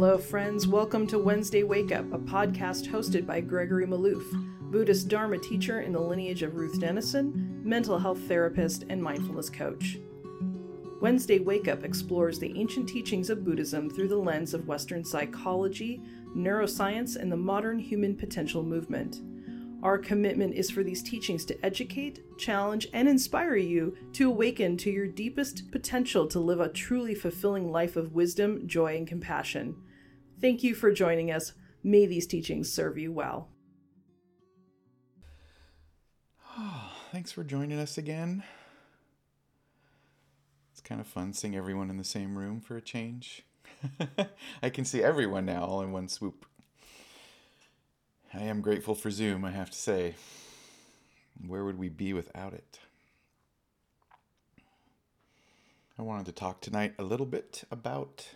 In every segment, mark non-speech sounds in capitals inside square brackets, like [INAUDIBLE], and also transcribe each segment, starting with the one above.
Hello, friends. Welcome to Wednesday Wake Up, a podcast hosted by Gregory Maloof, Buddhist Dharma teacher in the lineage of Ruth Denison, mental health therapist, and mindfulness coach. Wednesday Wake Up explores the ancient teachings of Buddhism through the lens of Western psychology, neuroscience, and the modern human potential movement. Our commitment is for these teachings to educate, challenge, and inspire you to awaken to your deepest potential to live a truly fulfilling life of wisdom, joy, and compassion. Thank you for joining us. May these teachings serve you well. Oh, [SIGHS] thanks for joining us again. It's kind of fun seeing everyone in the same room for a change. [LAUGHS] I can see everyone now all in one swoop. I am grateful for Zoom, I have to say. Where would we be without it? I wanted to talk tonight a little bit about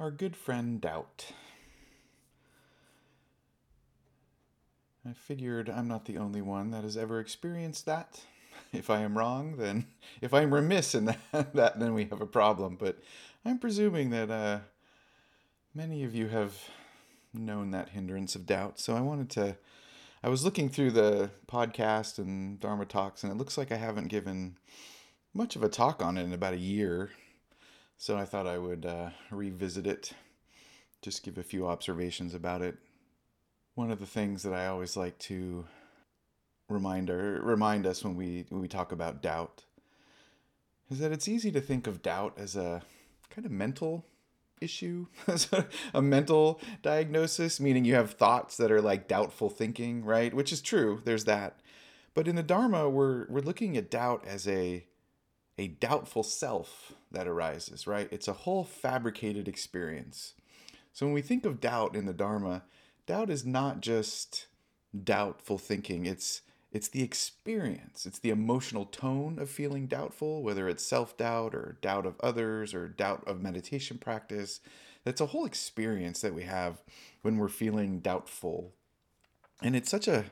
our good friend doubt. I figured I'm not the only one that has ever experienced that. [LAUGHS] If I am wrong, then [LAUGHS] if I'm remiss in that, [LAUGHS] that then we have a problem. But I'm presuming that uh, many of you have known that hindrance of doubt. So I wanted to. I was looking through the podcast and Dharma talks, and it looks like I haven't given much of a talk on it in about a year. So I thought I would uh, revisit it, just give a few observations about it. One of the things that I always like to remind or remind us when we when we talk about doubt is that it's easy to think of doubt as a kind of mental issue, [LAUGHS] a mental diagnosis, meaning you have thoughts that are like doubtful thinking, right? Which is true. There's that. But in the Dharma, we're we're looking at doubt as a a doubtful self that arises, right? It's a whole fabricated experience. So when we think of doubt in the Dharma, doubt is not just doubtful thinking. It's it's the experience, it's the emotional tone of feeling doubtful, whether it's self doubt or doubt of others or doubt of meditation practice. That's a whole experience that we have when we're feeling doubtful. And it's such a,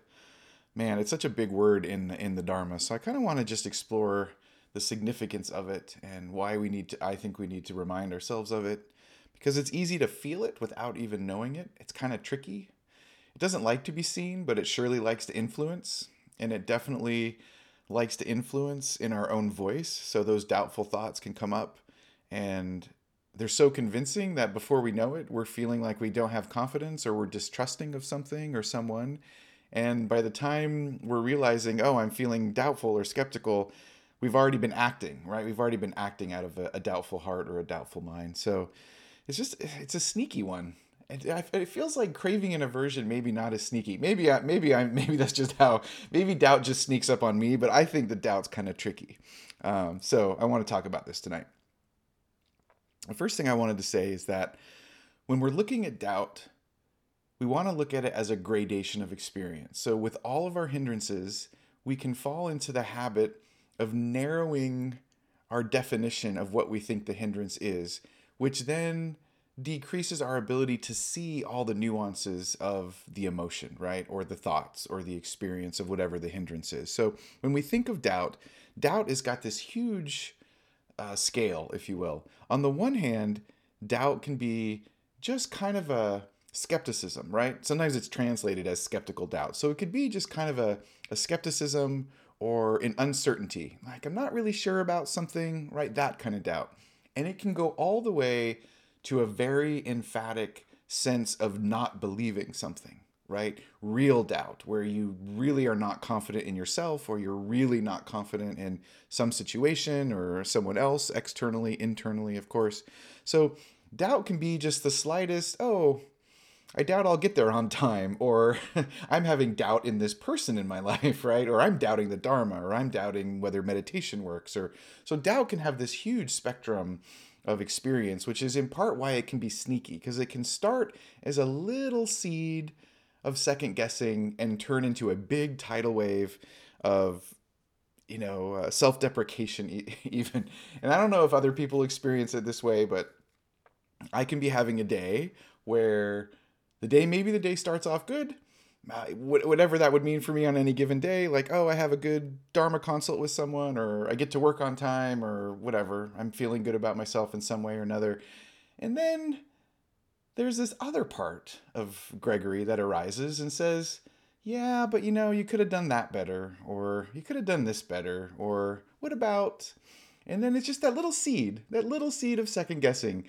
man, it's such a big word in, in the Dharma. So I kind of want to just explore the significance of it and why we need to, I think we need to remind ourselves of it because it's easy to feel it without even knowing it. It's kind of tricky. It doesn't like to be seen, but it surely likes to influence and it definitely likes to influence in our own voice. So those doubtful thoughts can come up and they're so convincing that before we know it, we're feeling like we don't have confidence or we're distrusting of something or someone. And by the time we're realizing, oh, I'm feeling doubtful or skeptical, we've already been acting, right? We've already been acting out of a, a doubtful heart or a doubtful mind. So it's just, it's a sneaky one And it feels like craving and aversion maybe not as sneaky. Maybe I, maybe I [LAUGHS] maybe that's just how maybe doubt just sneaks up on me. But I think the doubt's kind of tricky. Um, so I want to talk about this tonight. The first thing I wanted to say is that when we're looking at doubt, we want to look at it as a gradation of experience. So with all of our hindrances, we can fall into the habit of narrowing our definition of what we think the hindrance is, which then decreases our ability to see all the nuances of the emotion, right? Or the thoughts or the experience of whatever the hindrance is. So when we think of doubt, doubt has got this huge uh, scale, if you will. On the one hand, doubt can be just kind of a skepticism, right? Sometimes it's translated as skeptical doubt. So it could be just kind of a, a skepticism or an uncertainty. Like, I'm not really sure about something, right? That kind of doubt. And it can go all the way to a very emphatic sense of not believing something, right? Real doubt, where you really are not confident in yourself or you're really not confident in some situation or someone else, externally, internally, of course. So, doubt can be just the slightest, oh, I doubt I'll get there on time, or [LAUGHS] I'm having doubt in this person in my [LAUGHS] life, right? Or I'm doubting the Dharma, or I'm doubting whether meditation works. Or so doubt can have this huge spectrum of experience, which is in part why it can be sneaky, because it can start as a little seed of second guessing and turn into a big tidal wave of you know uh, self-deprecation [LAUGHS] even and i don't know if other people experience it this way but i can be having a day where the day maybe the day starts off good. Uh, whatever that would mean for me on any given day like oh i have a good dharma consult with someone or i get to work on time or whatever. I'm feeling good about myself in some way or another. And then there's this other part of Gregory that arises and says, yeah, but you know, you could have done that better, or you could have done this better, or what about? And then it's just that little seed, that little seed of second guessing,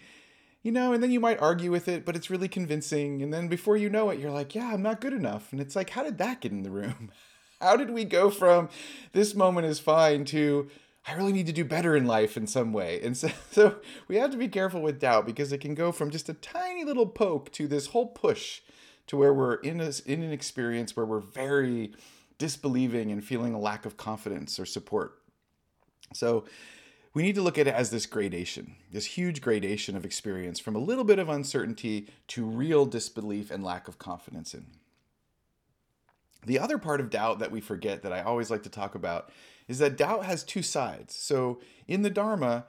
you know, and then you might argue with it, but it's really convincing. And then before you know it, you're like, yeah, I'm not good enough. And it's like, how did that get in the room? [LAUGHS] How did we go from this moment is fine to I really need to do better in life in some way. And so, [LAUGHS] so we have to be careful with doubt because it can go from just a tiny little poke to this whole push to where we're in, a, in an experience where we're very disbelieving and feeling a lack of confidence or support. So we need to look at it as this gradation, this huge gradation of experience from a little bit of uncertainty to real disbelief and lack of confidence in. The other part of doubt that we forget that I always like to talk about is that doubt has two sides. So in the Dharma,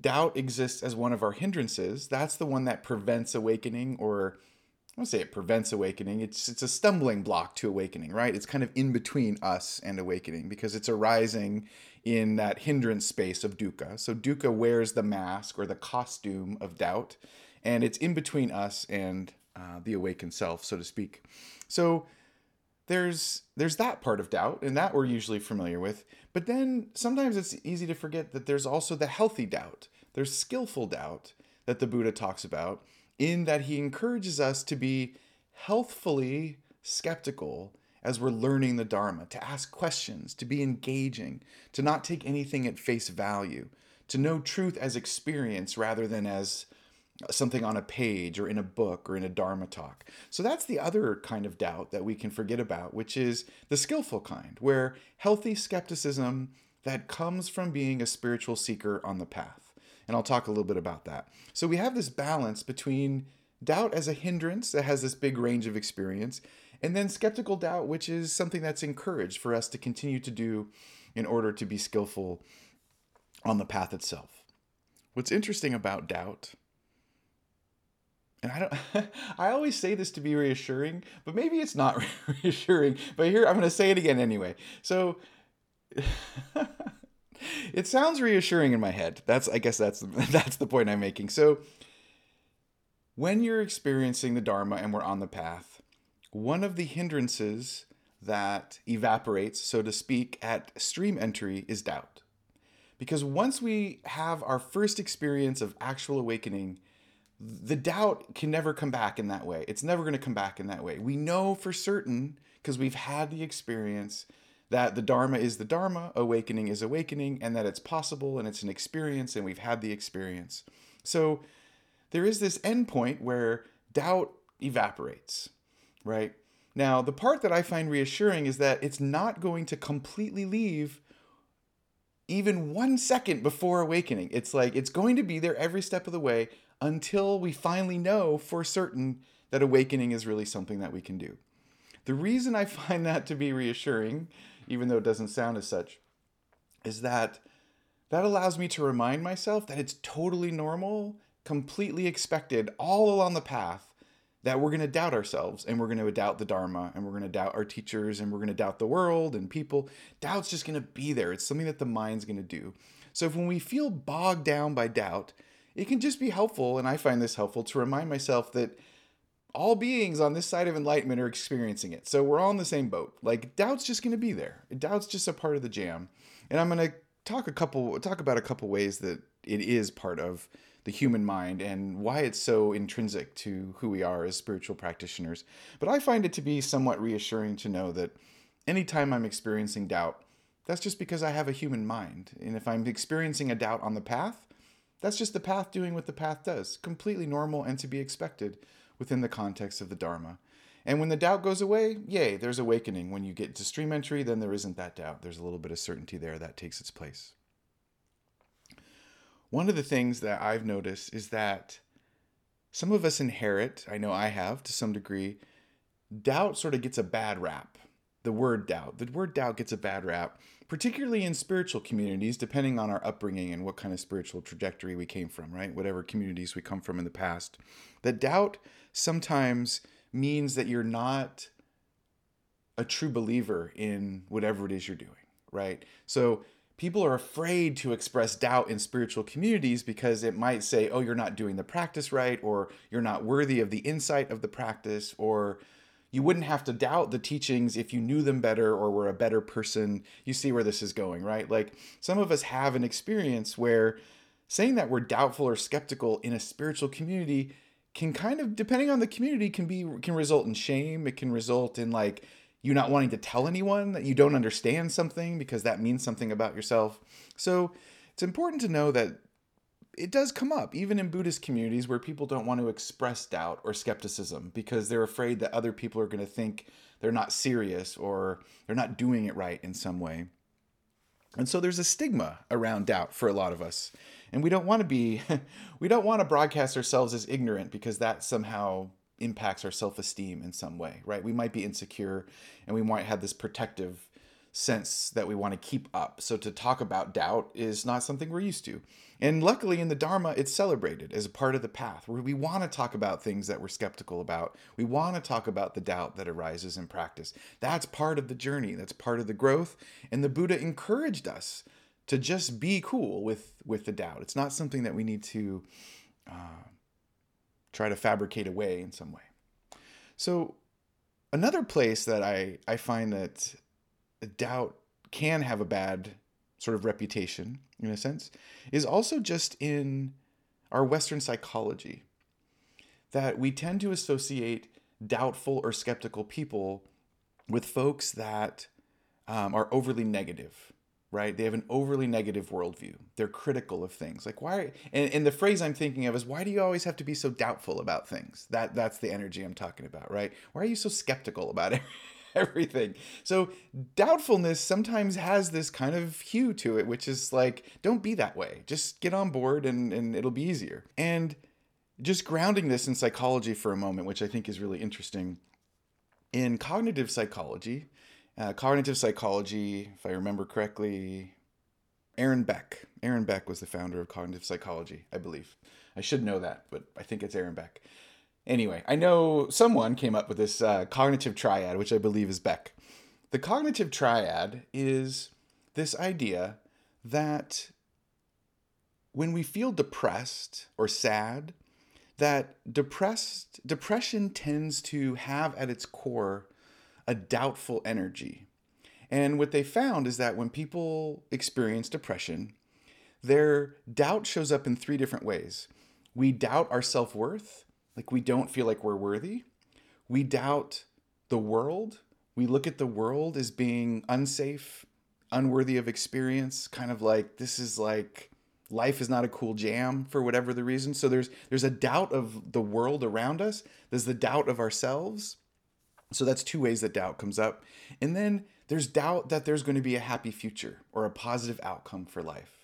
doubt exists as one of our hindrances. That's the one that prevents awakening, or I don't say it prevents awakening. It's it's a stumbling block to awakening, right? It's kind of in between us and awakening because it's arising in that hindrance space of dukkha. So dukkha wears the mask or the costume of doubt, and it's in between us and uh, the awakened self, so to speak. So there's there's that part of doubt and that we're usually familiar with but then sometimes it's easy to forget that there's also the healthy doubt there's skillful doubt that the buddha talks about in that he encourages us to be healthfully skeptical as we're learning the dharma to ask questions to be engaging to not take anything at face value to know truth as experience rather than as something on a page or in a book or in a Dharma talk. So that's the other kind of doubt that we can forget about, which is the skillful kind, where healthy skepticism that comes from being a spiritual seeker on the path. And I'll talk a little bit about that. So we have this balance between doubt as a hindrance that has this big range of experience, and then skeptical doubt, which is something that's encouraged for us to continue to do in order to be skillful on the path itself. What's interesting about doubt and I don't [LAUGHS] I always say this to be reassuring, but maybe it's not [LAUGHS] reassuring. But here I'm going to say it again anyway. So [LAUGHS] it sounds reassuring in my head. That's I guess that's [LAUGHS] that's the point I'm making. So when you're experiencing the dharma and we're on the path, one of the hindrances that evaporates, so to speak, at stream entry is doubt. Because once we have our first experience of actual awakening, the doubt can never come back in that way. It's never going to come back in that way. We know for certain because we've had the experience that the Dharma is the Dharma, awakening is awakening, and that it's possible and it's an experience, and we've had the experience. So there is this endpoint where doubt evaporates, right? Now, the part that I find reassuring is that it's not going to completely leave even one second before awakening. It's like it's going to be there every step of the way until we finally know for certain that awakening is really something that we can do. The reason I find that to be reassuring, even though it doesn't sound as such, is that that allows me to remind myself that it's totally normal, completely expected all along the path that we're going to doubt ourselves and we're going to doubt the Dharma and we're going to doubt our teachers and we're going to doubt the world and people. Doubt's just going to be there. It's something that the mind's going to do. So if when we feel bogged down by doubt, it can just be helpful, and I find this helpful to remind myself that all beings on this side of enlightenment are experiencing it. So we're all in the same boat. Like doubt's just going to be there. Doubt's just a part of the jam. And I'm going to talk a couple talk about a couple ways that it is part of the human mind and why it's so intrinsic to who we are as spiritual practitioners. But I find it to be somewhat reassuring to know that anytime I'm experiencing doubt, that's just because I have a human mind. And if I'm experiencing a doubt on the path, that's just the path doing what the path does, completely normal and to be expected within the context of the Dharma. And when the doubt goes away, yay, there's awakening. When you get to stream entry, then there isn't that doubt. There's a little bit of certainty there that takes its place. One of the things that I've noticed is that some of us inherit, I know I have to some degree, doubt sort of gets a bad rap. The word doubt. The word doubt gets a bad rap particularly in spiritual communities, depending on our upbringing and what kind of spiritual trajectory we came from, right? Whatever communities we come from in the past. That doubt sometimes means that you're not a true believer in whatever it is you're doing, right? So people are afraid to express doubt in spiritual communities because it might say, oh, you're not doing the practice right, or you're not worthy of the insight of the practice, or you wouldn't have to doubt the teachings if you knew them better or were a better person. You see where this is going, right? Like some of us have an experience where saying that we're doubtful or skeptical in a spiritual community can kind of depending on the community can be can result in shame it can result in like you not wanting to tell anyone that you don't understand something because that means something about yourself. So it's important to know that it does come up, even in Buddhist communities where people don't want to express doubt or skepticism because they're afraid that other people are going to think they're not serious or they're not doing it right in some way. And so there's a stigma around doubt for a lot of us. And we don't want to be, [LAUGHS] we don't want to broadcast ourselves as ignorant because that somehow impacts our self esteem in some way, right? We might be insecure and we might have this protective sense that we want to keep up. So to talk about doubt is not something we're used to. And luckily in the Dharma, it's celebrated as a part of the path where we want to talk about things that we're skeptical about. We want to talk about the doubt that arises in practice. That's part of the journey, that's part of the growth. And the Buddha encouraged us to just be cool with, with the doubt. It's not something that we need to. Uh, try to fabricate away in some way. So another place that I, I find that doubt can have a bad sort of reputation in a sense is also just in our Western psychology. That we tend to associate doubtful or skeptical people with folks that um, are overly negative, right? They have an overly negative worldview. They're critical of things. Like why? And, and the phrase I'm thinking of is why do you always have to be so doubtful about things? That that's the energy I'm talking about, right? Why are you so skeptical about it? [LAUGHS] [LAUGHS] everything. So doubtfulness sometimes has this kind of hue to it, which is like, don't be that way. Just get on board and, and it'll be easier. And just grounding this in psychology for a moment, which I think is really interesting. In cognitive psychology, uh, cognitive psychology, if I remember correctly, Aaron Beck. Aaron Beck was the founder of cognitive psychology, I believe. I should know that, but I think it's Aaron Beck. Anyway, I know someone came up with this uh, cognitive triad, which I believe is Beck. The cognitive triad is this idea that when we feel depressed or sad, that depressed depression tends to have at its core a doubtful energy. And what they found is that when people experience depression, their doubt shows up in three different ways. We doubt our self worth, like we don't feel like we're worthy. We doubt the world. We look at the world as being unsafe, unworthy of experience, kind of like this is like life is not a cool jam for whatever the reason. So there's there's a doubt of the world around us. There's the doubt of ourselves. So that's two ways that doubt comes up. And then there's doubt that there's going to be a happy future or a positive outcome for life.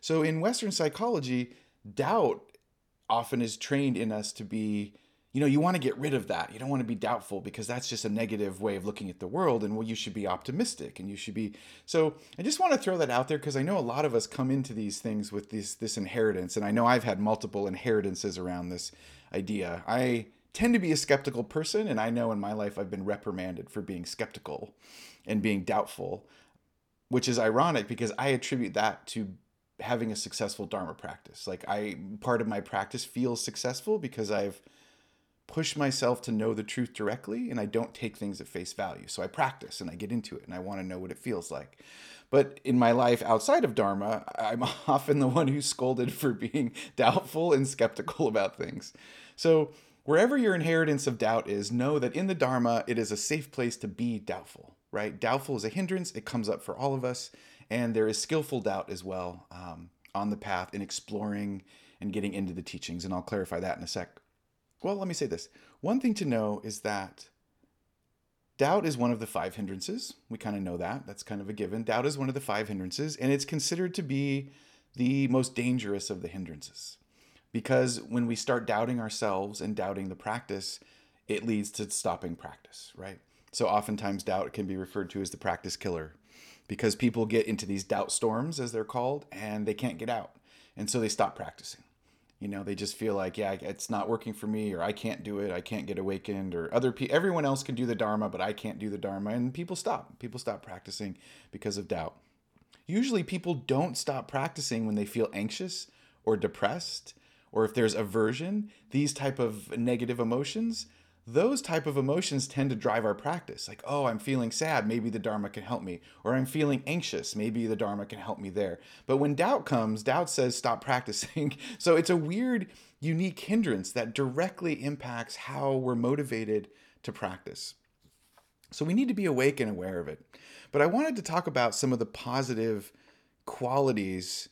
So in Western psychology, doubt often is trained in us to be you know you want to get rid of that. You don't want to be doubtful because that's just a negative way of looking at the world and well you should be optimistic and you should be so i just want to throw that out there because i know a lot of us come into these things with this this inheritance and i know i've had multiple inheritances around this idea. I tend to be a skeptical person, and I know in my life I've been reprimanded for being skeptical and being doubtful, which is ironic because I attribute that to having a successful Dharma practice. Like I part of my practice feels successful because I've pushed myself to know the truth directly and I don't take things at face value. So I practice and I get into it and I want to know what it feels like. But in my life outside of Dharma, I'm [LAUGHS] often the one who's scolded for being [LAUGHS] doubtful and skeptical about things. So Wherever your inheritance of doubt is, know that in the Dharma, it is a safe place to be doubtful, right? Doubtful is a hindrance, it comes up for all of us, and there is skillful doubt as well um, on the path in exploring and getting into the teachings, and I'll clarify that in a sec. Well, let me say this. One thing to know is that doubt is one of the five hindrances. We kind of know that. That's kind of a given. Doubt is one of the five hindrances, and it's considered to be the most dangerous of the hindrances. Because when we start doubting ourselves and doubting the practice, it leads to stopping practice, right? So oftentimes doubt can be referred to as the practice killer because people get into these doubt storms, as they're called, and they can't get out. And so they stop practicing. You know, they just feel like, yeah, it's not working for me, or I can't do it, I can't get awakened, or other people, everyone else can do the Dharma, but I can't do the Dharma. And people stop. People stop practicing because of doubt. usually people don't stop practicing when they feel anxious or depressed or if there's aversion, these type of negative emotions, those type of emotions tend to drive our practice. Like, oh, I'm feeling sad, maybe the Dharma can help me. Or I'm feeling anxious, maybe the Dharma can help me there. But when doubt comes, doubt says stop [LAUGHS] practicing. so it's a weird, unique hindrance that directly impacts how we're motivated to practice. So we need to be awake and aware of it. But I wanted to talk about some of the positive qualities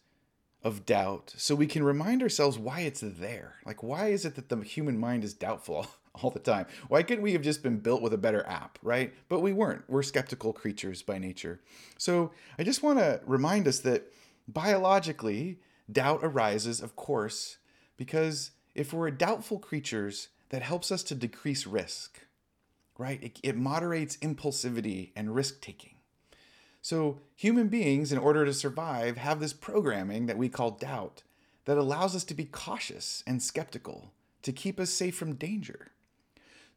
of doubt so we can remind ourselves why it's there. Like, why is it that the human mind is doubtful [LAUGHS] all the time? Why couldn't we have just been built with a better app, right? But we weren't. We're skeptical creatures by nature. So I just want to remind us that biologically, doubt arises, of course, because if we're doubtful creatures, that helps us to decrease risk, right? It, it moderates impulsivity and risk taking. So, human beings, in order to survive, have this programming that we call doubt that allows us to be cautious and skeptical to keep us safe from danger.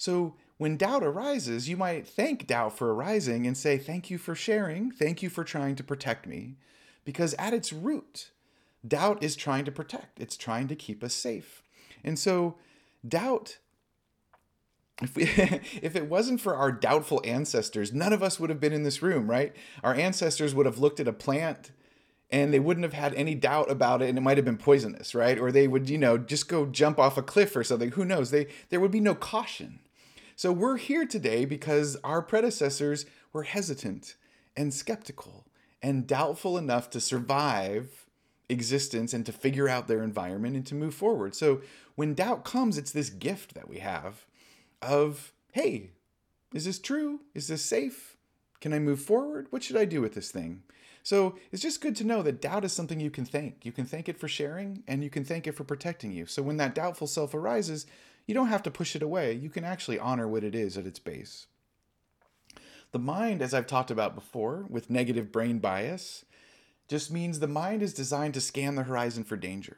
So, when doubt arises, you might thank doubt for arising and say, Thank you for sharing. Thank you for trying to protect me. Because at its root, doubt is trying to protect, it's trying to keep us safe. And so, doubt if we [LAUGHS] if it wasn't for our doubtful ancestors none of us would have been in this room right our ancestors would have looked at a plant and they wouldn't have had any doubt about it and it might have been poisonous right or they would you know just go jump off a cliff or something who knows they there would be no caution so we're here today because our predecessors were hesitant and skeptical and doubtful enough to survive existence and to figure out their environment and to move forward so when doubt comes it's this gift that we have of, hey, is this true? Is this safe? Can I move forward? What should I do with this thing? So it's just good to know that doubt is something you can thank. You can thank it for sharing and you can thank it for protecting you. So when that doubtful self arises, you don't have to push it away. You can actually honor what it is at its base. The mind, as I've talked about before, with negative brain bias, just means the mind is designed to scan the horizon for danger.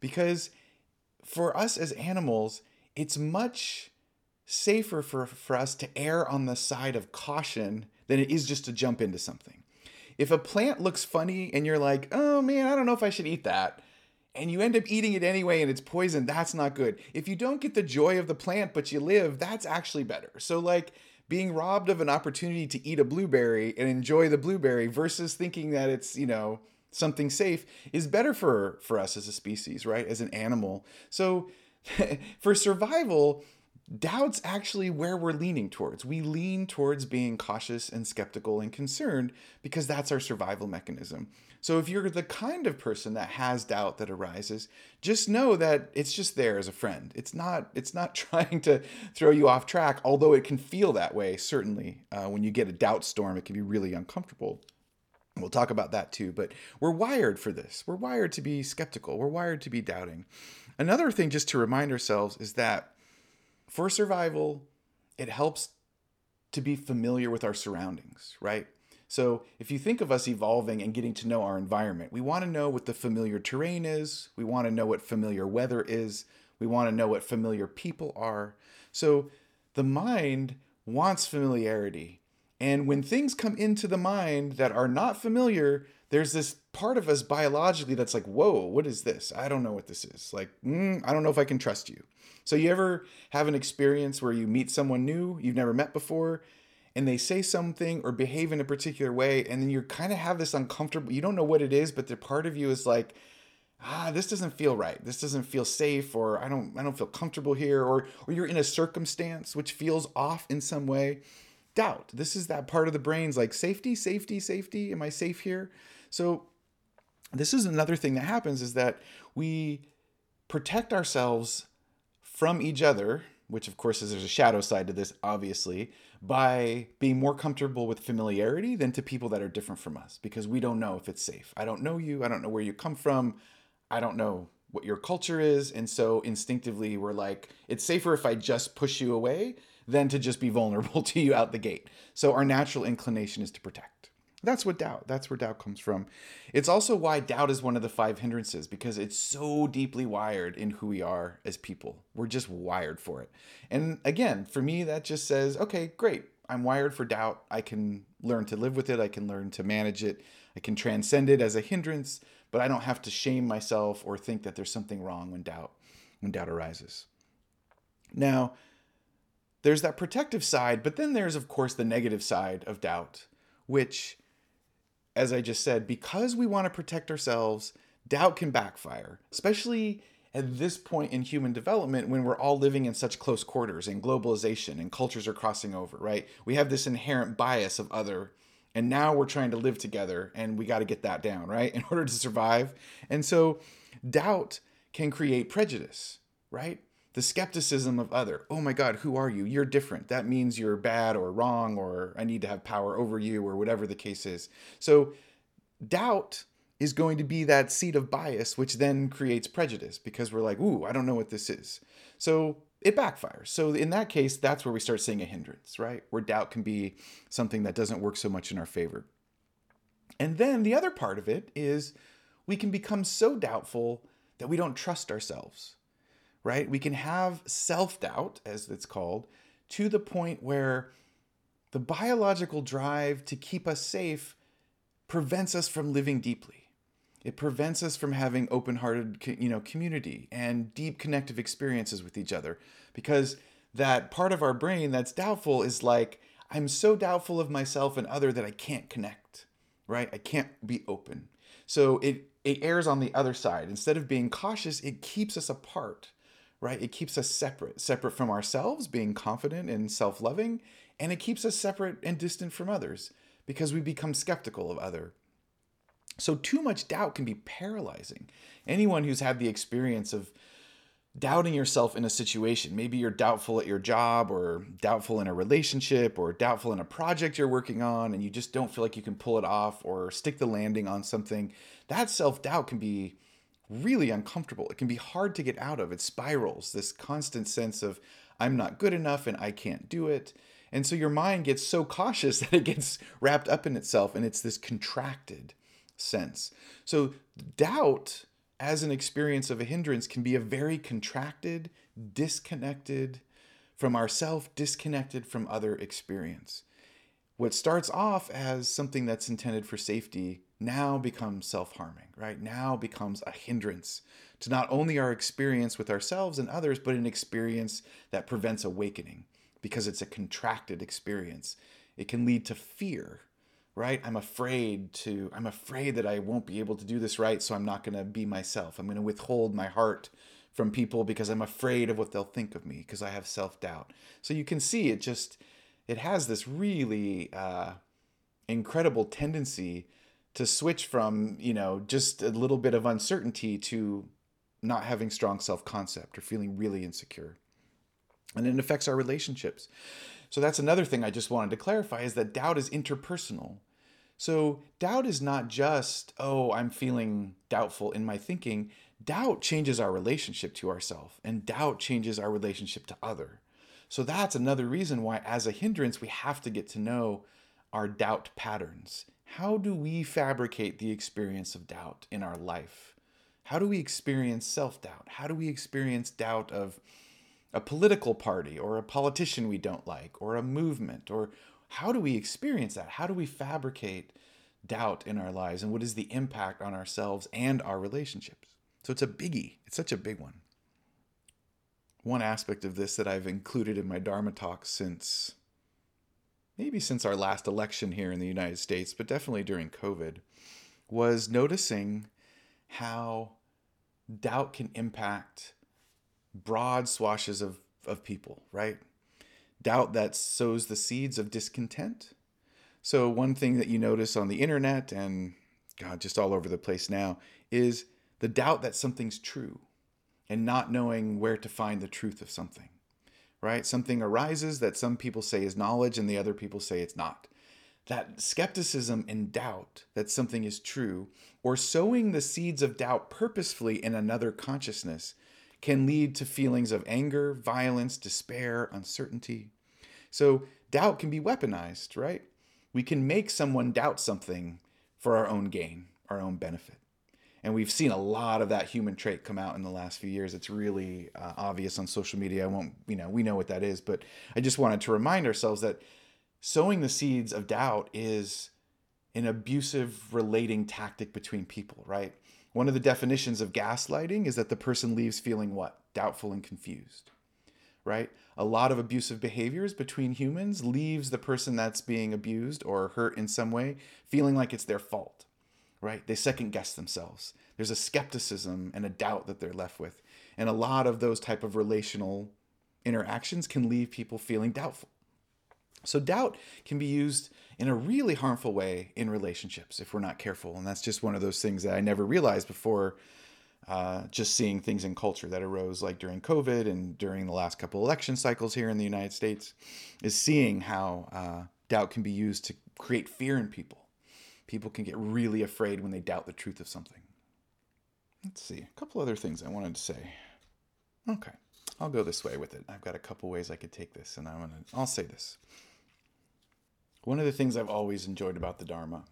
Because for us as animals, it's much safer for, for us to err on the side of caution than it is just to jump into something. If a plant looks funny and you're like, oh man, I don't know if I should eat that, and you end up eating it anyway and it's poison, that's not good. If you don't get the joy of the plant but you live, that's actually better. So, like, being robbed of an opportunity to eat a blueberry and enjoy the blueberry versus thinking that it's, you know, something safe is better for for us as a species, right? As an animal. So, [LAUGHS] for survival, doubt's actually where we're leaning towards. We lean towards being cautious and skeptical and concerned because that's our survival mechanism. So if you're the kind of person that has doubt that arises, just know that it's just there as a friend. It's not it's not [LAUGHS] trying to throw you off track, although it can feel that way certainly. Uh, when you get a doubt storm, it can be really uncomfortable. We'll talk about that too, but we're wired for this. We're wired to be skeptical. We're wired to be doubting. Another thing just to remind ourselves is that for survival, it helps to be familiar with our surroundings, right? So if you think of us evolving and getting to know our environment, we want to know what the familiar terrain is. We want to know what familiar weather is. We want to know what familiar people are. So the mind wants familiarity. And when things come into the mind that are not familiar, there's this part of us biologically that's like, whoa, what is this? I don't know what this is. Like, mm, I don't know if I can trust you. So, you ever have an experience where you meet someone new you've never met before and they say something or behave in a particular way, and then you kind of have this uncomfortable, you don't know what it is, but the part of you is like, ah this doesn't feel right. This doesn't feel safe or i don't i don't feel comfortable here or or you're in a circumstance which feels off in some way. Doubt. This is that part of the brain's like safety safety safety. Am i safe here? So this is another thing that happens is that we protect ourselves from each other, which of course is there's a shadow side to this, obviously, by being more comfortable with familiarity than to people that are different from us because we don't know if it's safe. I don't know you. I don't know where you come from. I don't know what your culture is. And so instinctively, we're like, it's safer if I just push you away than to just be [LAUGHS] vulnerable to you out the gate. So our natural inclination is to protect. That's what doubt. That's where doubt comes from. It's also why doubt is one of the five hindrances because it's so deeply wired in who we are as people. We're just wired for it. And again, for me, that just says, okay, great. I'm wired for doubt. I can learn to live with it. I can learn to manage it. I can transcend it as a hindrance, but I don't have to shame myself or think that there's something wrong when doubt when doubt arises. Now, there's that protective side, but then there's of course the negative side of doubt, which as I just said, because we want to protect ourselves, doubt can backfire, especially at this point in human development when we're all living in such close quarters and globalization and cultures are crossing over, right? We have this inherent bias of other and now we're trying to live together and we got to get that down, right? [LAUGHS] In order to survive. And so doubt can create prejudice, right? The skepticism of other. Oh my God, who are you? You're different. That means you're bad or wrong or I need to have power over you or whatever the case is. So doubt is going to be that seed of bias, which then creates prejudice because we're like, ooh, I don't know what this is. So it backfires. So in that case, that's where we start seeing a hindrance, right? Where doubt can be something that doesn't work so much in our favor. And then the other part of it is we can become so doubtful that we don't trust ourselves, right? We can have self doubt, as it's called, to the point where the biological drive to keep us safe prevents us from living deeply it prevents us from having open-hearted, you know, community and deep connective experiences with each other because that part of our brain that's doubtful is like I'm so doubtful of myself and other that I can't connect, right? I can't be open. So it it airs on the other side. Instead of being cautious, it keeps us apart, right? It keeps us separate, separate from ourselves, being confident and self-loving, and it keeps us separate and distant from others because we become skeptical of other so, too much doubt can be paralyzing. Anyone who's had the experience of doubting yourself in a situation, maybe you're doubtful at your job or doubtful in a relationship or doubtful in a project you're working on and you just don't feel like you can pull it off or stick the landing on something, that self doubt can be really uncomfortable. It can be hard to get out of. It spirals, this constant sense of, I'm not good enough and I can't do it. And so your mind gets so cautious [LAUGHS] that it gets wrapped up in itself and it's this contracted sense. So, doubt as an experience of a hindrance can be a very contracted, disconnected from ourself, disconnected from other experience. What starts off as something that's intended for safety now becomes self harming, right? Now becomes a hindrance to not only our experience with ourselves and others, but an experience that prevents awakening because it's a contracted experience. It can lead to fear right i'm afraid to i'm afraid that i won't be able to do this right so i'm not going to be myself i'm going to withhold my heart from people because i'm afraid of what they'll think of me because i have self-doubt so you can see it just it has this really uh, incredible tendency to switch from you know just a little bit of uncertainty to not having strong self-concept or feeling really insecure and it affects our relationships so that's another thing I just wanted to clarify is that doubt is interpersonal. So doubt is not just, oh, I'm feeling doubtful in my thinking. Doubt changes our relationship to ourself and doubt changes our relationship to other. So that's another reason why as a hindrance we have to get to know our doubt patterns. How do we fabricate the experience of doubt in our life? How do we experience self-doubt? How do we experience doubt of a political party or a politician we don't like or a movement or how do we experience that? How do we fabricate doubt in our lives? And what is the impact on ourselves and our relationships? So it's a biggie. It's such a big one. One aspect of this that I've included in my Dharma talks since maybe since our last election here in the United States, but definitely during COVID, was noticing how doubt can impact broad swashes of, of people, right? doubt that sows the seeds of discontent. So, one thing that you notice on the internet and God, just all over the place now is the doubt that something's true and not knowing where to find the truth of something, right? Something arises that some people say is knowledge and the other people say it's not. That skepticism and doubt that something is true, or sowing the seeds of doubt purposefully in another consciousness, can lead to feelings of anger, violence, despair, uncertainty. So doubt can be weaponized, right? We can make someone doubt something for our own gain, our own benefit. And we've seen a lot of that human trait come out in the last few years. It's really uh, obvious on social media. I won't, you know, we know what that is, but I just wanted to remind ourselves that sowing the seeds of doubt is an abusive relating tactic between people, right? One of the definitions of gaslighting is that the person leaves feeling what? Doubtful and confused, right? A lot of abusive behaviors between humans leaves the person that's being abused or hurt in some way feeling like it's their fault, right? They second guess themselves. There's a skepticism and a doubt that they're left with. And a lot of those type of relational interactions can leave people feeling doubtful. So doubt can be used in a really harmful way in relationships if we're not careful. And that's just one of those things that I never realized before uh, just seeing things in culture that arose like during COVID and during the last couple election cycles here in the United States is seeing how uh, doubt can be used to create fear in people. People can get really afraid when they doubt the truth of something. Let's see, a couple other things I wanted to say. Okay, I'll go this way with it. I've got a couple ways I could take this, and I'm gonna. I'll say this. One of the things I've always enjoyed about the Dharma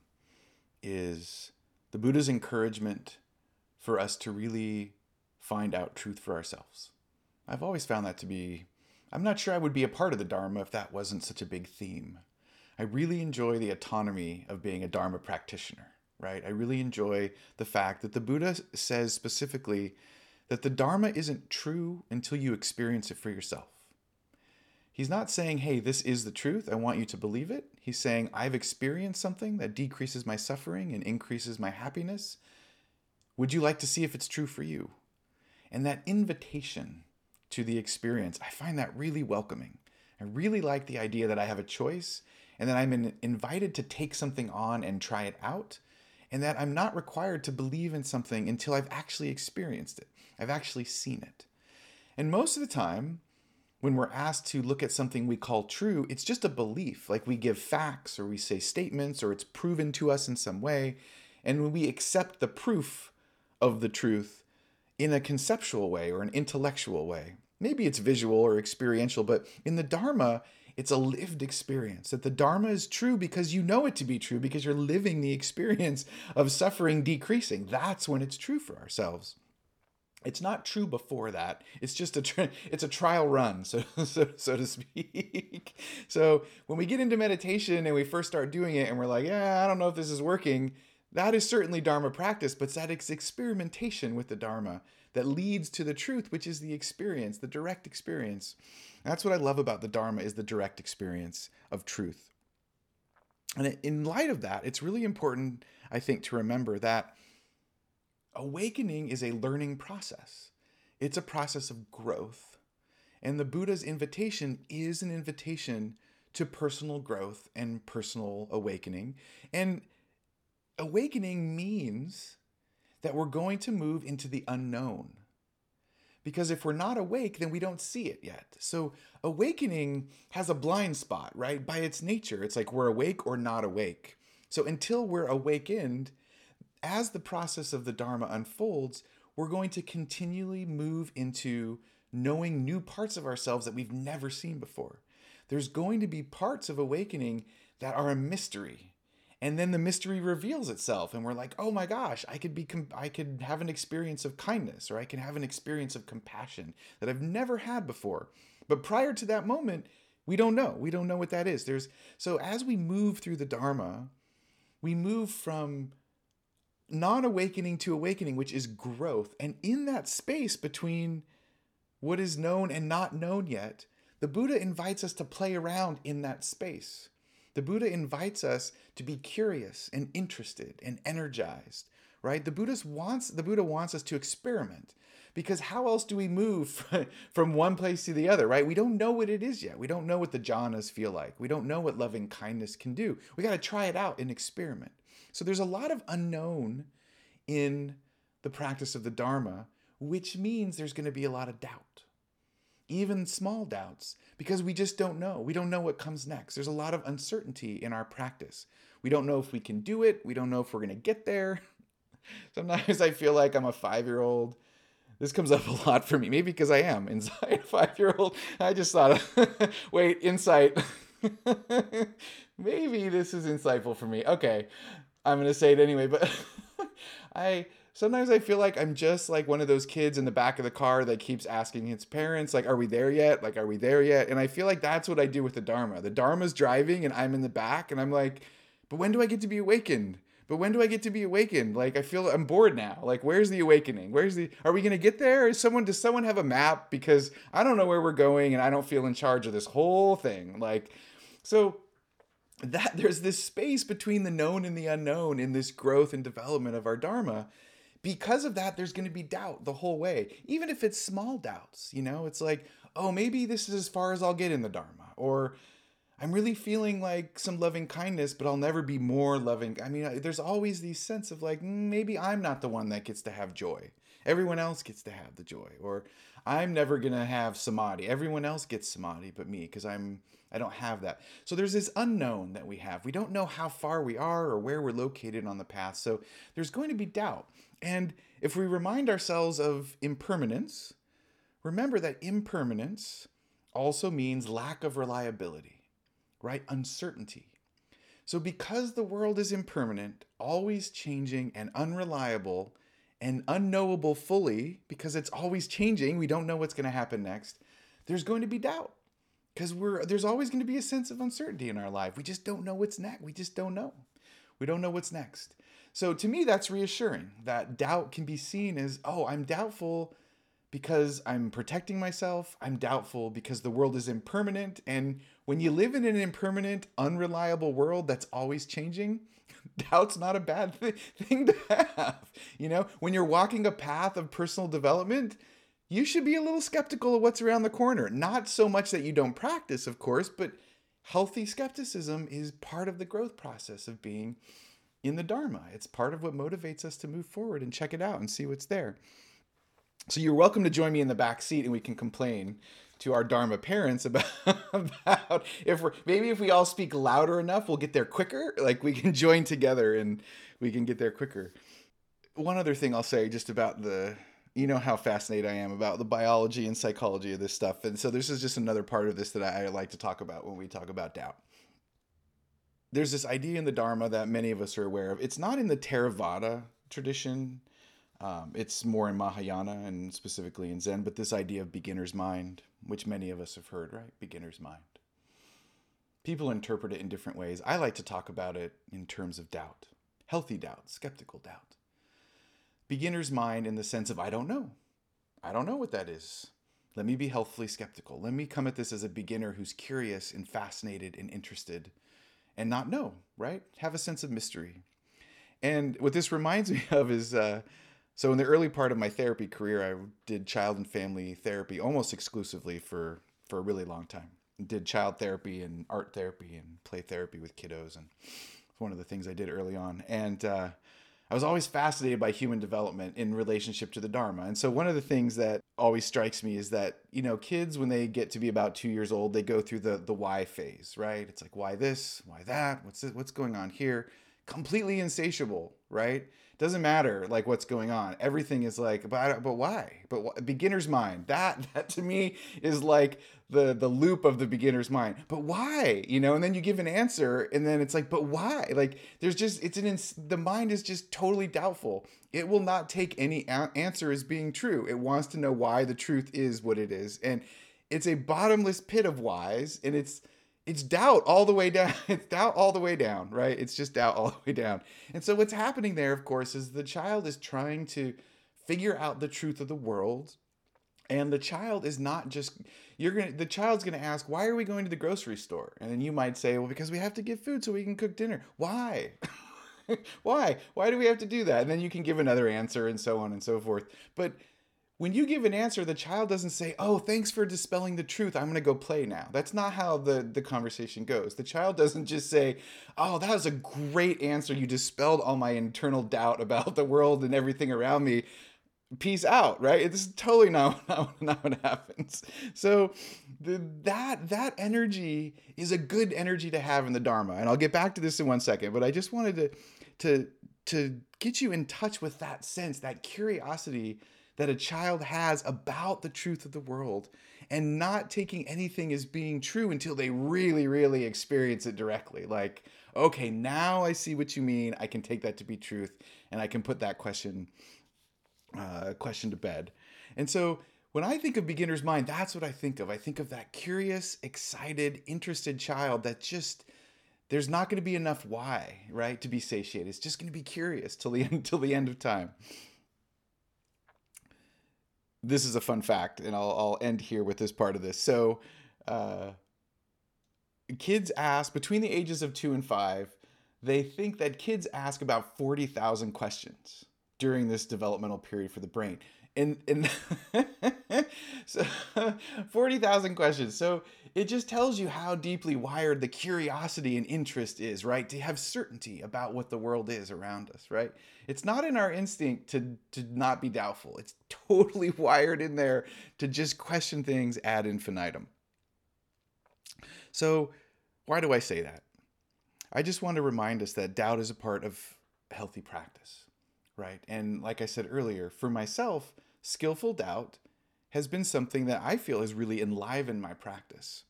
is the Buddha's encouragement for us to really find out truth for ourselves. I've always found that to be. I'm not sure I would be a part of the Dharma if that wasn't such a big theme. I really enjoy the autonomy of being a Dharma practitioner, right? I really enjoy the fact that the Buddha says specifically that the Dharma isn't true until you experience it for yourself. He's not saying, hey, this is the truth. I want you to believe it. He's saying, I've experienced something that decreases my suffering and increases my happiness. Would you like to see if it's true for you? And that invitation to the experience, I find that really welcoming. I really like the idea that I have a choice and that I'm in, invited to take something on and try it out, and that I'm not required to believe in something until I've actually experienced it. I've actually seen it. And most of the time, when we're asked to look at something we call true, it's just a belief. Like we give facts or we say statements or it's proven to us in some way. And when we accept the proof of the truth in a conceptual way or an intellectual way, maybe it's visual or experiential, but in the Dharma, it's a lived experience. That the Dharma is true because you know it to be true, because you're living the experience of suffering decreasing. That's when it's true for ourselves it's not true before that it's just a tri- it's a trial run so, [LAUGHS] so so to speak so when we get into meditation and we first start doing it and we're like yeah i don't know if this is working that is certainly dharma practice but that is experimentation with the dharma that leads to the truth which is the experience the direct experience that's what i love about the dharma is the direct experience of truth and in light of that it's really important i think to remember that awakening is a learning process, it's a process of growth. And the Buddha's invitation is an invitation to personal growth and personal awakening. And awakening means that we're going to move into the unknown. Because if we're not awake, then we don't see it yet. So awakening has a blind spot, right? By its nature, it's like we're awake or not awake. So until we're awakened, as the process of the Dharma unfolds, we're going to continually move into knowing new parts of ourselves that we've never seen before. There's going to be parts of awakening that are a mystery. And then the mystery reveals itself and we're like, "Oh my gosh, I could be I could have an experience of kindness or I can have an experience of compassion that I've never had before." But prior to that moment, we don't know. We don't know what that is. There's so as we move through the dharma, we move from non awakening to awakening, which is growth. And in that space between what is known and not known yet, the Buddha invites us to play around in that space. The Buddha invites us to be curious and interested and energized, right? The Buddha wants the Buddha wants us to experiment because how else do we move [LAUGHS] from one place to the other, right? We don't know what it is yet. We don't know what the jhanas feel like. We don't know what loving kindness can do. We got to try it out and experiment. So there's a lot of unknown in the practice of the Dharma, which means there's going to be a lot of doubt, even small doubts, because we just don't know. We don't know what comes next. There's a lot of uncertainty in our practice. We don't know if we can do it. We don't know if we're going to get there. [LAUGHS] Sometimes I feel like I'm a five year old. This comes up a lot for me, maybe because I am [LAUGHS] inside a five year old. I just thought, [LAUGHS] wait, insight. maybe this is insightful for me. Okay. I'm going to say it anyway, but I sometimes I feel like I'm just like one of those kids in the back of the car that keeps asking its parents, like, are we there yet? Like, are we there yet? And I feel like that's what I do with the Dharma. The Dharma's driving and I'm in the back and I'm like, but when do I get to be awakened? But when do I get to be awakened? Like I feel I'm bored now. Like where's the awakening? Where's the are we gonna get there? Is someone does someone have a map? Because I don't know where we're going and I don't feel in charge of this whole thing. Like so that there's this space between the known and the unknown in this growth and development of our dharma because of that there's going to be doubt the whole way even if it's small doubts you know it's like oh maybe this is as far as i'll get in the dharma or i'm really feeling like some loving kindness but i'll never be more loving i mean there's always these sense of like mm, maybe i'm not the one that gets to have joy everyone else gets to have the joy or i'm never going to have samadhi everyone else gets samadhi but me because i'm I don't have that. So there's this unknown that we have. We don't know how far we are or where we're located on the path. So there's going to be doubt. And if we remind ourselves of impermanence, remember that impermanence also means lack of reliability, right? Uncertainty. So because the world is impermanent, always changing and unreliable and unknowable fully because it's always changing, we don't know what's going to happen next. There's going to be doubt because we're there's always going to be a sense of uncertainty in our life. We just don't know what's next. We just don't know. We don't know what's next. So to me, that's reassuring. That doubt can be seen as, oh, I'm doubtful because I'm protecting myself. I'm doubtful because the world is impermanent. And when you live in an impermanent, unreliable world that's always changing, [LAUGHS] doubt's not a bad th- thing to have. You know, when you're walking a path of personal development, you should be a little skeptical of what's around the corner. Not so much that you don't practice, of course, but healthy skepticism is part of the growth process of being in the Dharma. It's part of what motivates us to move forward and check it out and see what's there. So you're welcome to join me in the back seat and we can complain to our Dharma parents [LAUGHS] about, about if we're maybe if we all speak louder enough, we'll get there quicker. Like we can join together and we can get there quicker. One other thing I'll say just about the you know how fascinated I am about the biology and psychology of this stuff. And so this is just another part of this that I like to talk about when we talk about doubt. There's this idea in the Dharma that many of us are aware of. It's not in the Theravada tradition. Um, it's more in Mahayana and specifically in Zen, but this idea of beginner's mind, which many of us have heard, right? Beginner's mind. People interpret it in different ways. I like to talk about it in terms of doubt healthy doubt, skeptical doubt beginner's mind in the sense of I don't know. I don't know what that is. Let me be healthfully skeptical. Let me come at this as a beginner who's curious and fascinated and interested and not know, right? Have a sense of mystery. And what this reminds [LAUGHS] me of is uh, so in the early part of my therapy career, I did child and family therapy almost exclusively for, for a really long time. Did child therapy and art therapy and play therapy with kiddos. And it's one of the things I did early on. And uh, I was always fascinated by human development in relationship to the Dharma. And so one of the things that always strikes me is that, you know, kids when they get to be about 2 years old, they go through the the why phase, right? It's like why this, why that, what's this, what's going on here? Completely insatiable, right? doesn't matter like what's going on everything is like but but why but wh- beginner's mind that [LAUGHS] that to me is like the the loop of the beginner's mind but why you know and then you give an answer and then it's like but why like there's just it's an ins- the mind is just totally doubtful it will not take any a- answer as being true it wants to know why the truth is what it is and it's a bottomless pit of whys and it's it's doubt all the way down. [LAUGHS] It's doubt all the way down, right? It's just doubt all the way down. And so what's happening there, of course, is the child is trying to figure out the truth of the world. And the child is not just you're gonna the child's gonna ask, why are we going to the grocery store? And then you might say, Well, because we have to get food so we can cook dinner. Why? [LAUGHS] Why? Why do we have to do that? And then you can give another answer and so on and so forth. But when you give an answer, the child doesn't say, "Oh, thanks for dispelling the truth. I'm going to go play now." That's not how the the conversation goes. The child [LAUGHS] doesn't just say, "Oh, that was a great answer. You dispelled all my internal doubt about the world and everything around me." Peace out, right? This is totally not, [LAUGHS] not, not what happens. So, the, that that energy is a good energy to have in the Dharma, and I'll get back to this in one second. But I just wanted to to to get you in touch with that sense, that curiosity that a child has about the truth of the world and not taking anything as being true until they really, really experience it directly. Like, okay, now I see what you mean. I can take that to be truth and I can put that question uh, question to bed. And so when I think of beginner's mind, that's what I think of. I think of that curious, excited, interested child that just there's not going to be enough why, right, to be satiated. It's just going to be curious till the end till the end of time. This is a fun fact, and I'll, I'll end here with this part of this. So, uh, kids ask between the ages of two and five, they think that kids ask about 40,000 questions during this developmental period for the brain and and [LAUGHS] so [LAUGHS] 40,000 questions. So it just tells you how deeply wired the curiosity and interest is, right? To have certainty about what the world is around us, right? It's not in our instinct to to not be doubtful. It's [LAUGHS] totally wired in there to just question things ad infinitum. So, why do I say that? I just want to remind us that doubt is a part of healthy practice, right? And like I said earlier, for myself, skillful doubt has been something that I feel has really enlivened my practice.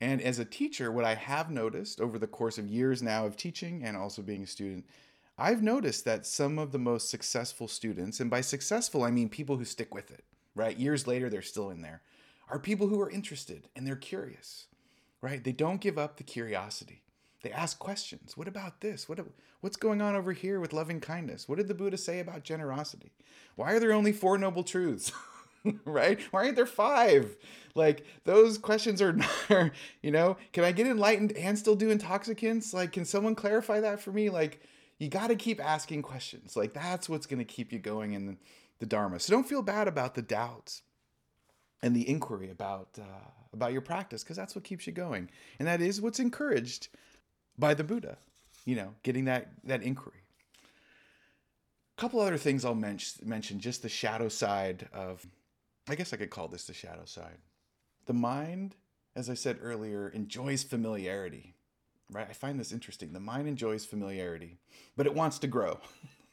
And as a teacher, what I have noticed over the course of years now of teaching and also being a student, I've noticed that some of the most successful students, and by successful, I mean people who stick with it, right? Years later, they're still in there, are people who are interested and they're curious, right? They don't give up the curiosity. They ask questions. What about this? What, what's going on over here with loving kindness? What did the Buddha say about generosity? Why are there only four noble truths? [LAUGHS] right? Why aren't there five? Like those questions are, [LAUGHS] you know, can I get enlightened and still do intoxicants? Like, can someone clarify that for me? Like, you got to keep asking questions. Like, that's what's going to keep you going in the, the Dharma. So don't feel bad about the doubts and the inquiry about uh, about your practice because that's what keeps you going, and that is what's encouraged by the Buddha, you know, getting that, that inquiry. A couple other things I'll mention, mention just the shadow side of, I guess I could call this the shadow side. The mind, as I said earlier, enjoys familiarity, right? I find this interesting. The mind enjoys familiarity, but it wants to grow. [LAUGHS]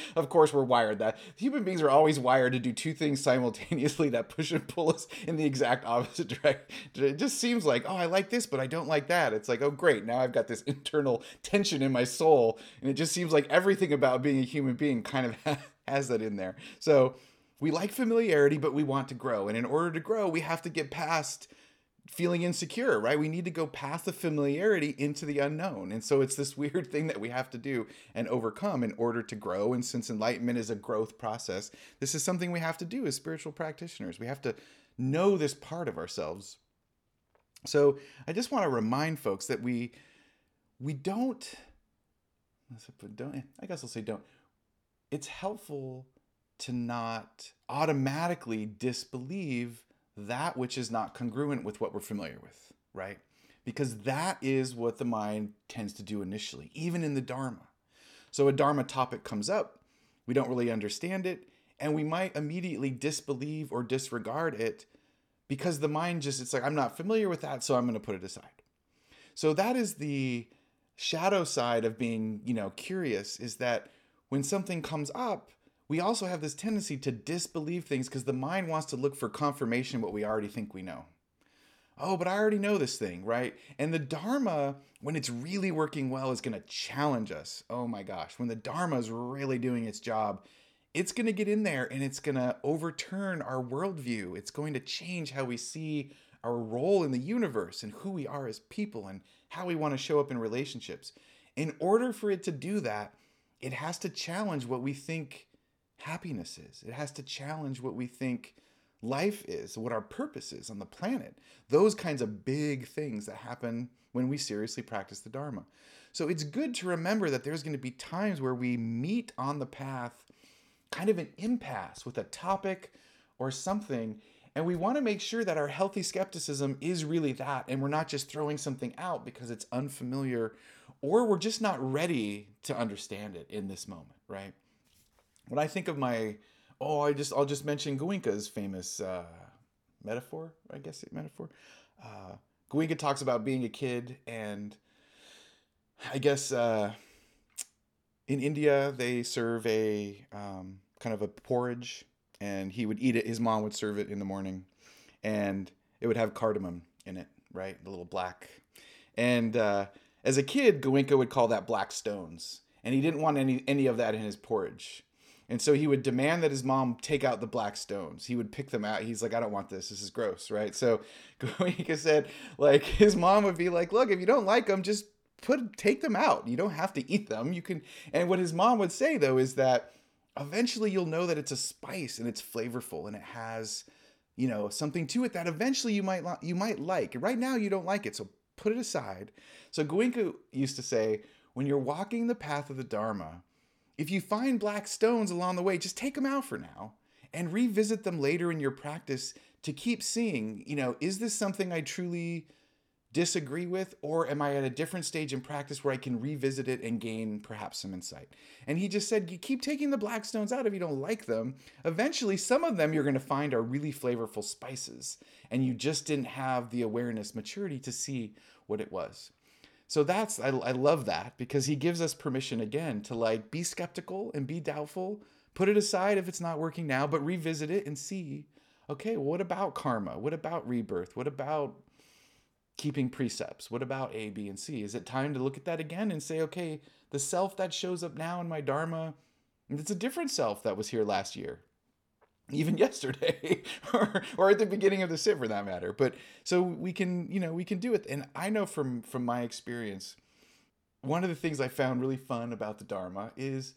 [LAUGHS] of course we're wired that. Human beings are always wired to do two things simultaneously that push and pull us in the exact opposite [LAUGHS] direction it just seems like oh i like this but i don't like that. It's like oh great now i've got this internal tension in my soul. And it just seems like everything about being a human being kind of [LAUGHS] has that in there. So we like familiarity but we want to grow. And in order to grow we have to get past feeling insecure, right? We need to go past the familiarity into the unknown. And so it's this [LAUGHS] weird thing that we have to do and overcome in order to grow. And since enlightenment is a growth process, this is something we have to do as spiritual practitioners. We have to know this part of ourselves. So I just want to remind folks that we we don't don't I guess I'll say don't. It's helpful to not automatically disbelieve that which is not congruent with what we're familiar with, right? Because that is what the mind tends to do initially, even in the Dharma. So a Dharma topic comes up, we don't really understand it, and we might immediately disbelieve or disregard it because the mind just, it's like, I'm not familiar with that, so I'm going to put it aside. So that is the shadow side of being, you know, curious is that when something comes up, we also have this tendency to disbelieve things because the mind wants to look for confirmation what we already think we know. Oh, but I already know this thing, right? And the Dharma, when it's really working well, is going to challenge us. Oh my gosh, when the Dharma is really doing its job, it's going to get in there and it's going to overturn our worldview. It's going to change how we see our role in the universe and who we are as people and how we want to show up in relationships. In order for it to do that, it has to challenge what we think happiness is. It has to challenge what we think life is, what our purpose is on the planet. Those kinds of big things that happen when we seriously practice the Dharma. So it's good to remember that there's going to be times where we meet on the path kind of an impasse with a topic or something. And we want to make sure that our healthy skepticism is really that. And we're not just throwing something out because it's unfamiliar or we're just not ready to understand it in this moment, right? When I think of my oh, I just I'll just mention Goenka's famous uh, metaphor, I guess metaphor. Uh, talks about being a kid, and I guess uh, in India they serve a um, kind of a porridge, and he would eat it. His mom would serve it in the morning, and it would have cardamom in it, right? The little black. And uh, as a kid, Goenka would call that black stones, and he didn't want any any of that in his porridge. And so he would demand that his mom take out the black stones. He would pick them out. He's like, I don't want this. This is gross, right? So [LAUGHS] Goenka said, like, his mom would be like, look, if you don't like them, just put take them out. You don't have to eat them. You can. And what his mom would say though is that eventually you'll know that it's a spice and it's flavorful and it has, you know, something to it that eventually you might you might like. Right now you don't like it, so put it aside. So Goenka used to say, when you're walking the path of the Dharma if you find black stones along the way, just take them out for now and revisit them later in your practice to keep seeing, you know, is this something I truly disagree with or am I at a different stage in practice where I can revisit it and gain perhaps some insight? And he just said, you keep taking the black stones out if you don't like them. Eventually, some of them you're going to find are really flavorful spices and you just didn't have the awareness maturity to see what it was. So that's I, I love that because he gives us permission again to like be skeptical and be doubtful, put it aside if it's not working now, but revisit it and see, okay, what about karma? What about rebirth? What about keeping precepts? What about A, B, and C? Is it time to look at that again and say, okay, the self that shows up now in my dharma, it's a different self that was here last year even [LAUGHS] yesterday or, or at the beginning of the sit for that matter. But so we can you know we can do it. And i know from from my experience one of the things i found really fun about the dharma is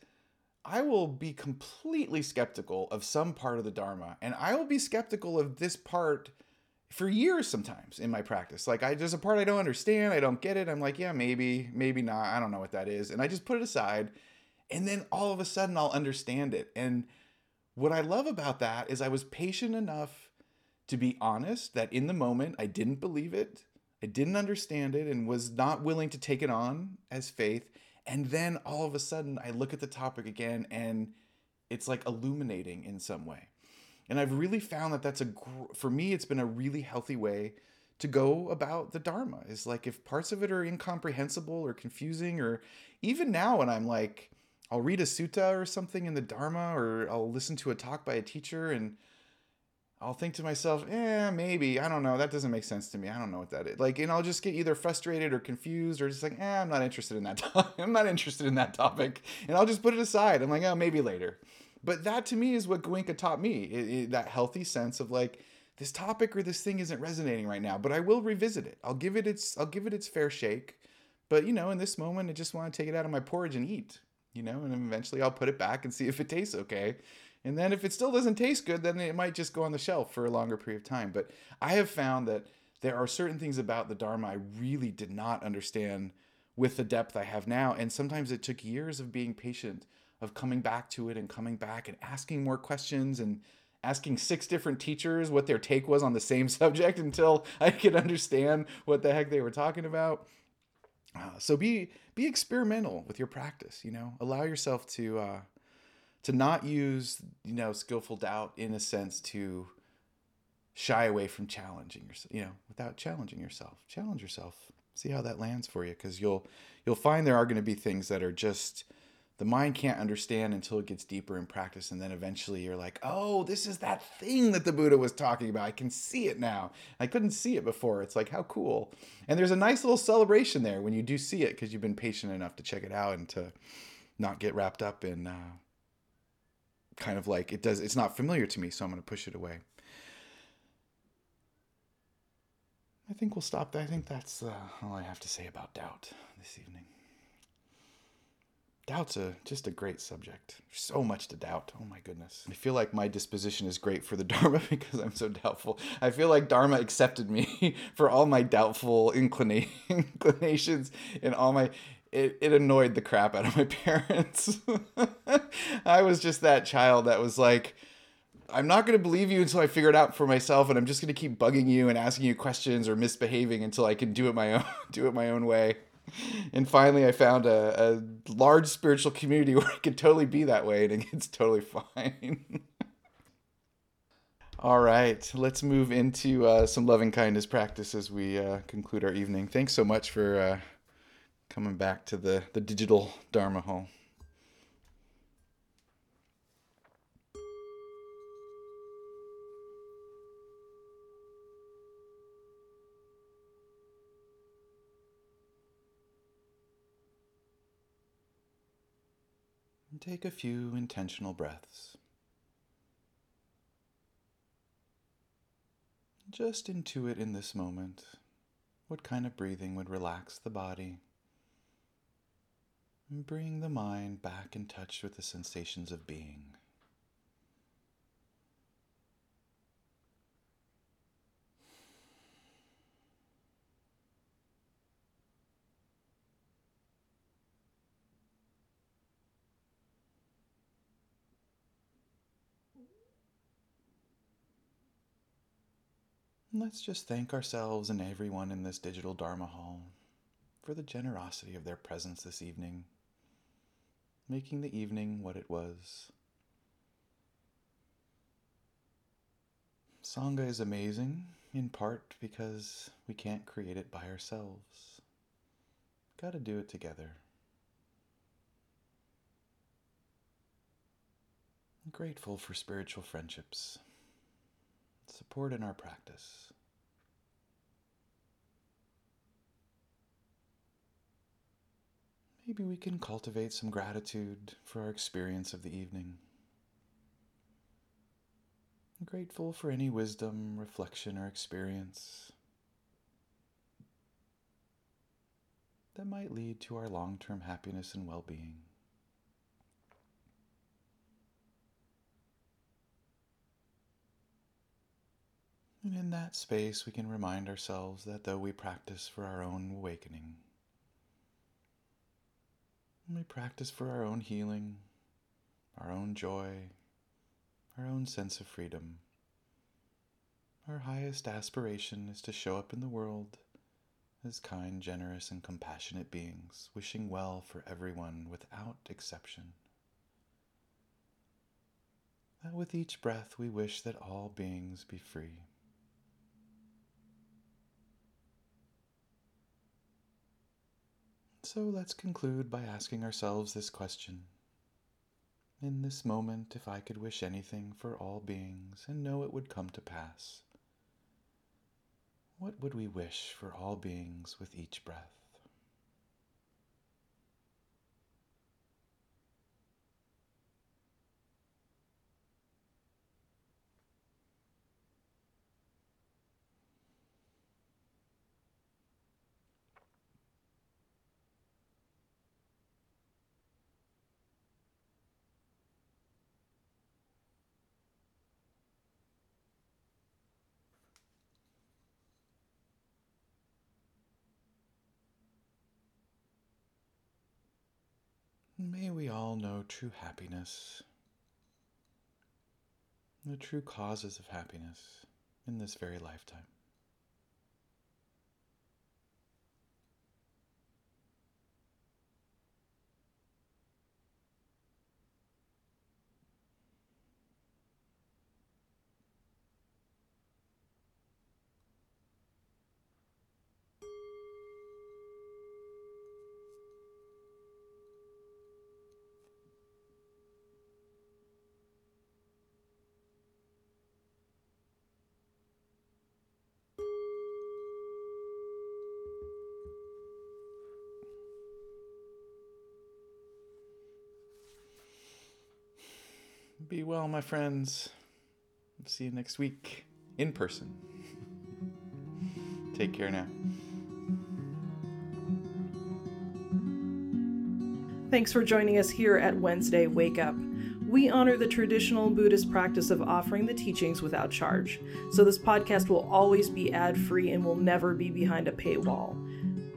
i will be completely skeptical of some part of the dharma and i will be skeptical of this part for years sometimes in my practice. Like i there's a part i don't understand i don't get it. I'm like yeah maybe maybe not. I don't know what that is. And i just put it aside and then all of a sudden i'll understand it. And what I love about that is I was patient enough to be honest that in the moment I didn't believe it, I didn't understand it, and was not willing to take it on as faith. And then all of a sudden I look at the topic again and it's like illuminating in some way. And I've really found that that's a, for me, it's been a really healthy way to go about the Dharma. Is like if parts of it are incomprehensible or confusing, or even now when I'm like, I'll read a sutta or something in the Dharma, or I'll listen to a talk by a teacher, and I'll think to myself, eh, maybe I don't know. That doesn't make sense to me. I don't know what that is. Like, and I'll just get either frustrated or confused, or just like, eh, I'm not interested in that. [LAUGHS] To- I'm not interested in that topic, and I'll just put it aside. I'm like, oh, maybe later. But that to me is what Goenka taught me. It, it, that healthy sense of like, this topic or this thing isn't resonating right now, but I will revisit it. I'll give it its I'll give it its fair shake. But you know, in this moment, I just want to take it out of my porridge and eat you know, and eventually I'll put it back and see if it tastes okay. And then if it still doesn't taste good, then it might just go on the shelf for a longer period of time. But I have found that there are certain things about the Dharma I really did not understand with the depth I have now. And sometimes it took years of being patient, of coming back to it and coming back and asking more questions and asking six different teachers what their take was on the same [LAUGHS] subject until I could understand what the heck they were talking about. Uh, so be be experimental with your practice. You know, allow yourself to uh, to not use you know skillful doubt in a sense to shy away from challenging yourself. You know, without challenging yourself, challenge yourself. See how that lands for you, because you'll you'll find there are going to be things that are just the mind can't understand until it gets deeper in practice and then eventually you're like oh this is that thing that the buddha was talking about. I can see it now. I couldn't see it before. It's like how cool. And there's a nice little celebration there when you do see it because you've been patient enough to check it out and to not get wrapped up in uh, kind of like it does it's not familiar to me so i'm going to push it away. I think we'll stop i think that's uh, all i have to say about doubt this evening doubt's a just a great subject. So much to doubt. Oh my goodness. I feel like my disposition is great for the [LAUGHS] Dharma because I'm so doubtful. I feel like Dharma accepted me [LAUGHS] for all my doubtful inclina- [LAUGHS] inclinations and all my it, it annoyed the crap out of my parents. I was just that child that was like, I'm not going to believe you until I figure it out for myself, and I'm just going to keep bugging you and asking you questions or misbehaving until I can do it my own do it my own way [LAUGHS] and finally I found a, a large spiritual community [LAUGHS] where I could totally be that way and it's totally fine. [LAUGHS] All right, let's move into uh, some loving kindness practice as we uh, conclude our evening. Thanks so much for uh, coming back to the, the digital Dharma Hall. And take a few intentional breaths. Just intuit in this moment what kind of breathing would relax the body and bring the mind back in touch with the sensations of being. Let's just thank ourselves and everyone in this digital Dharma hall for the generosity of their presence this evening, making the evening what it was. Sangha is amazing, in part because we can't create it by ourselves. Gotta do it together. I'm grateful for spiritual friendships support in our practice. Maybe we can cultivate some gratitude for our experience of the evening. I'm grateful for any wisdom, reflection, or experience that might lead to our long term happiness and well being. And in that space, we can remind ourselves that though we practice for our own awakening, we practice for our own healing, our own joy, our own sense of freedom. Our highest aspiration is to show up in the world as kind, generous, and compassionate beings, wishing well for everyone without exception. That with each breath we wish that all beings be free. So let's conclude by asking ourselves this question. In this moment, if I could wish anything for all beings and know it would come to pass, what would we wish for all beings with each breath? May we all know true happiness, the true causes of happiness in this very lifetime. Be well, my friends. See you next week in person. Take care now. Thanks for joining us here at Wednesday Wake Up. We honor the traditional Buddhist practice of offering the teachings without charge, so this podcast will always be ad free and will never be behind a paywall.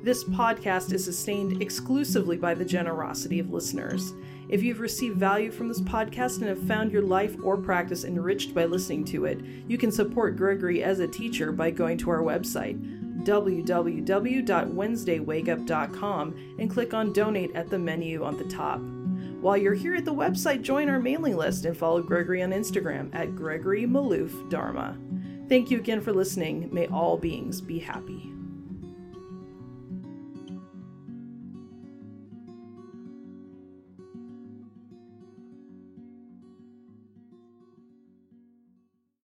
This podcast is sustained exclusively by the generosity of listeners. If you've received value from this podcast and have found your life or practice enriched by listening to it, you can support Gregory as a teacher by going to our website, www.wednesdaywakeup.com, and click on Donate at the menu on the top. While you're here at the website, join our mailing list and follow Gregory on Instagram at Gregory Maloof Dharma. Thank you again for listening. May all beings be happy.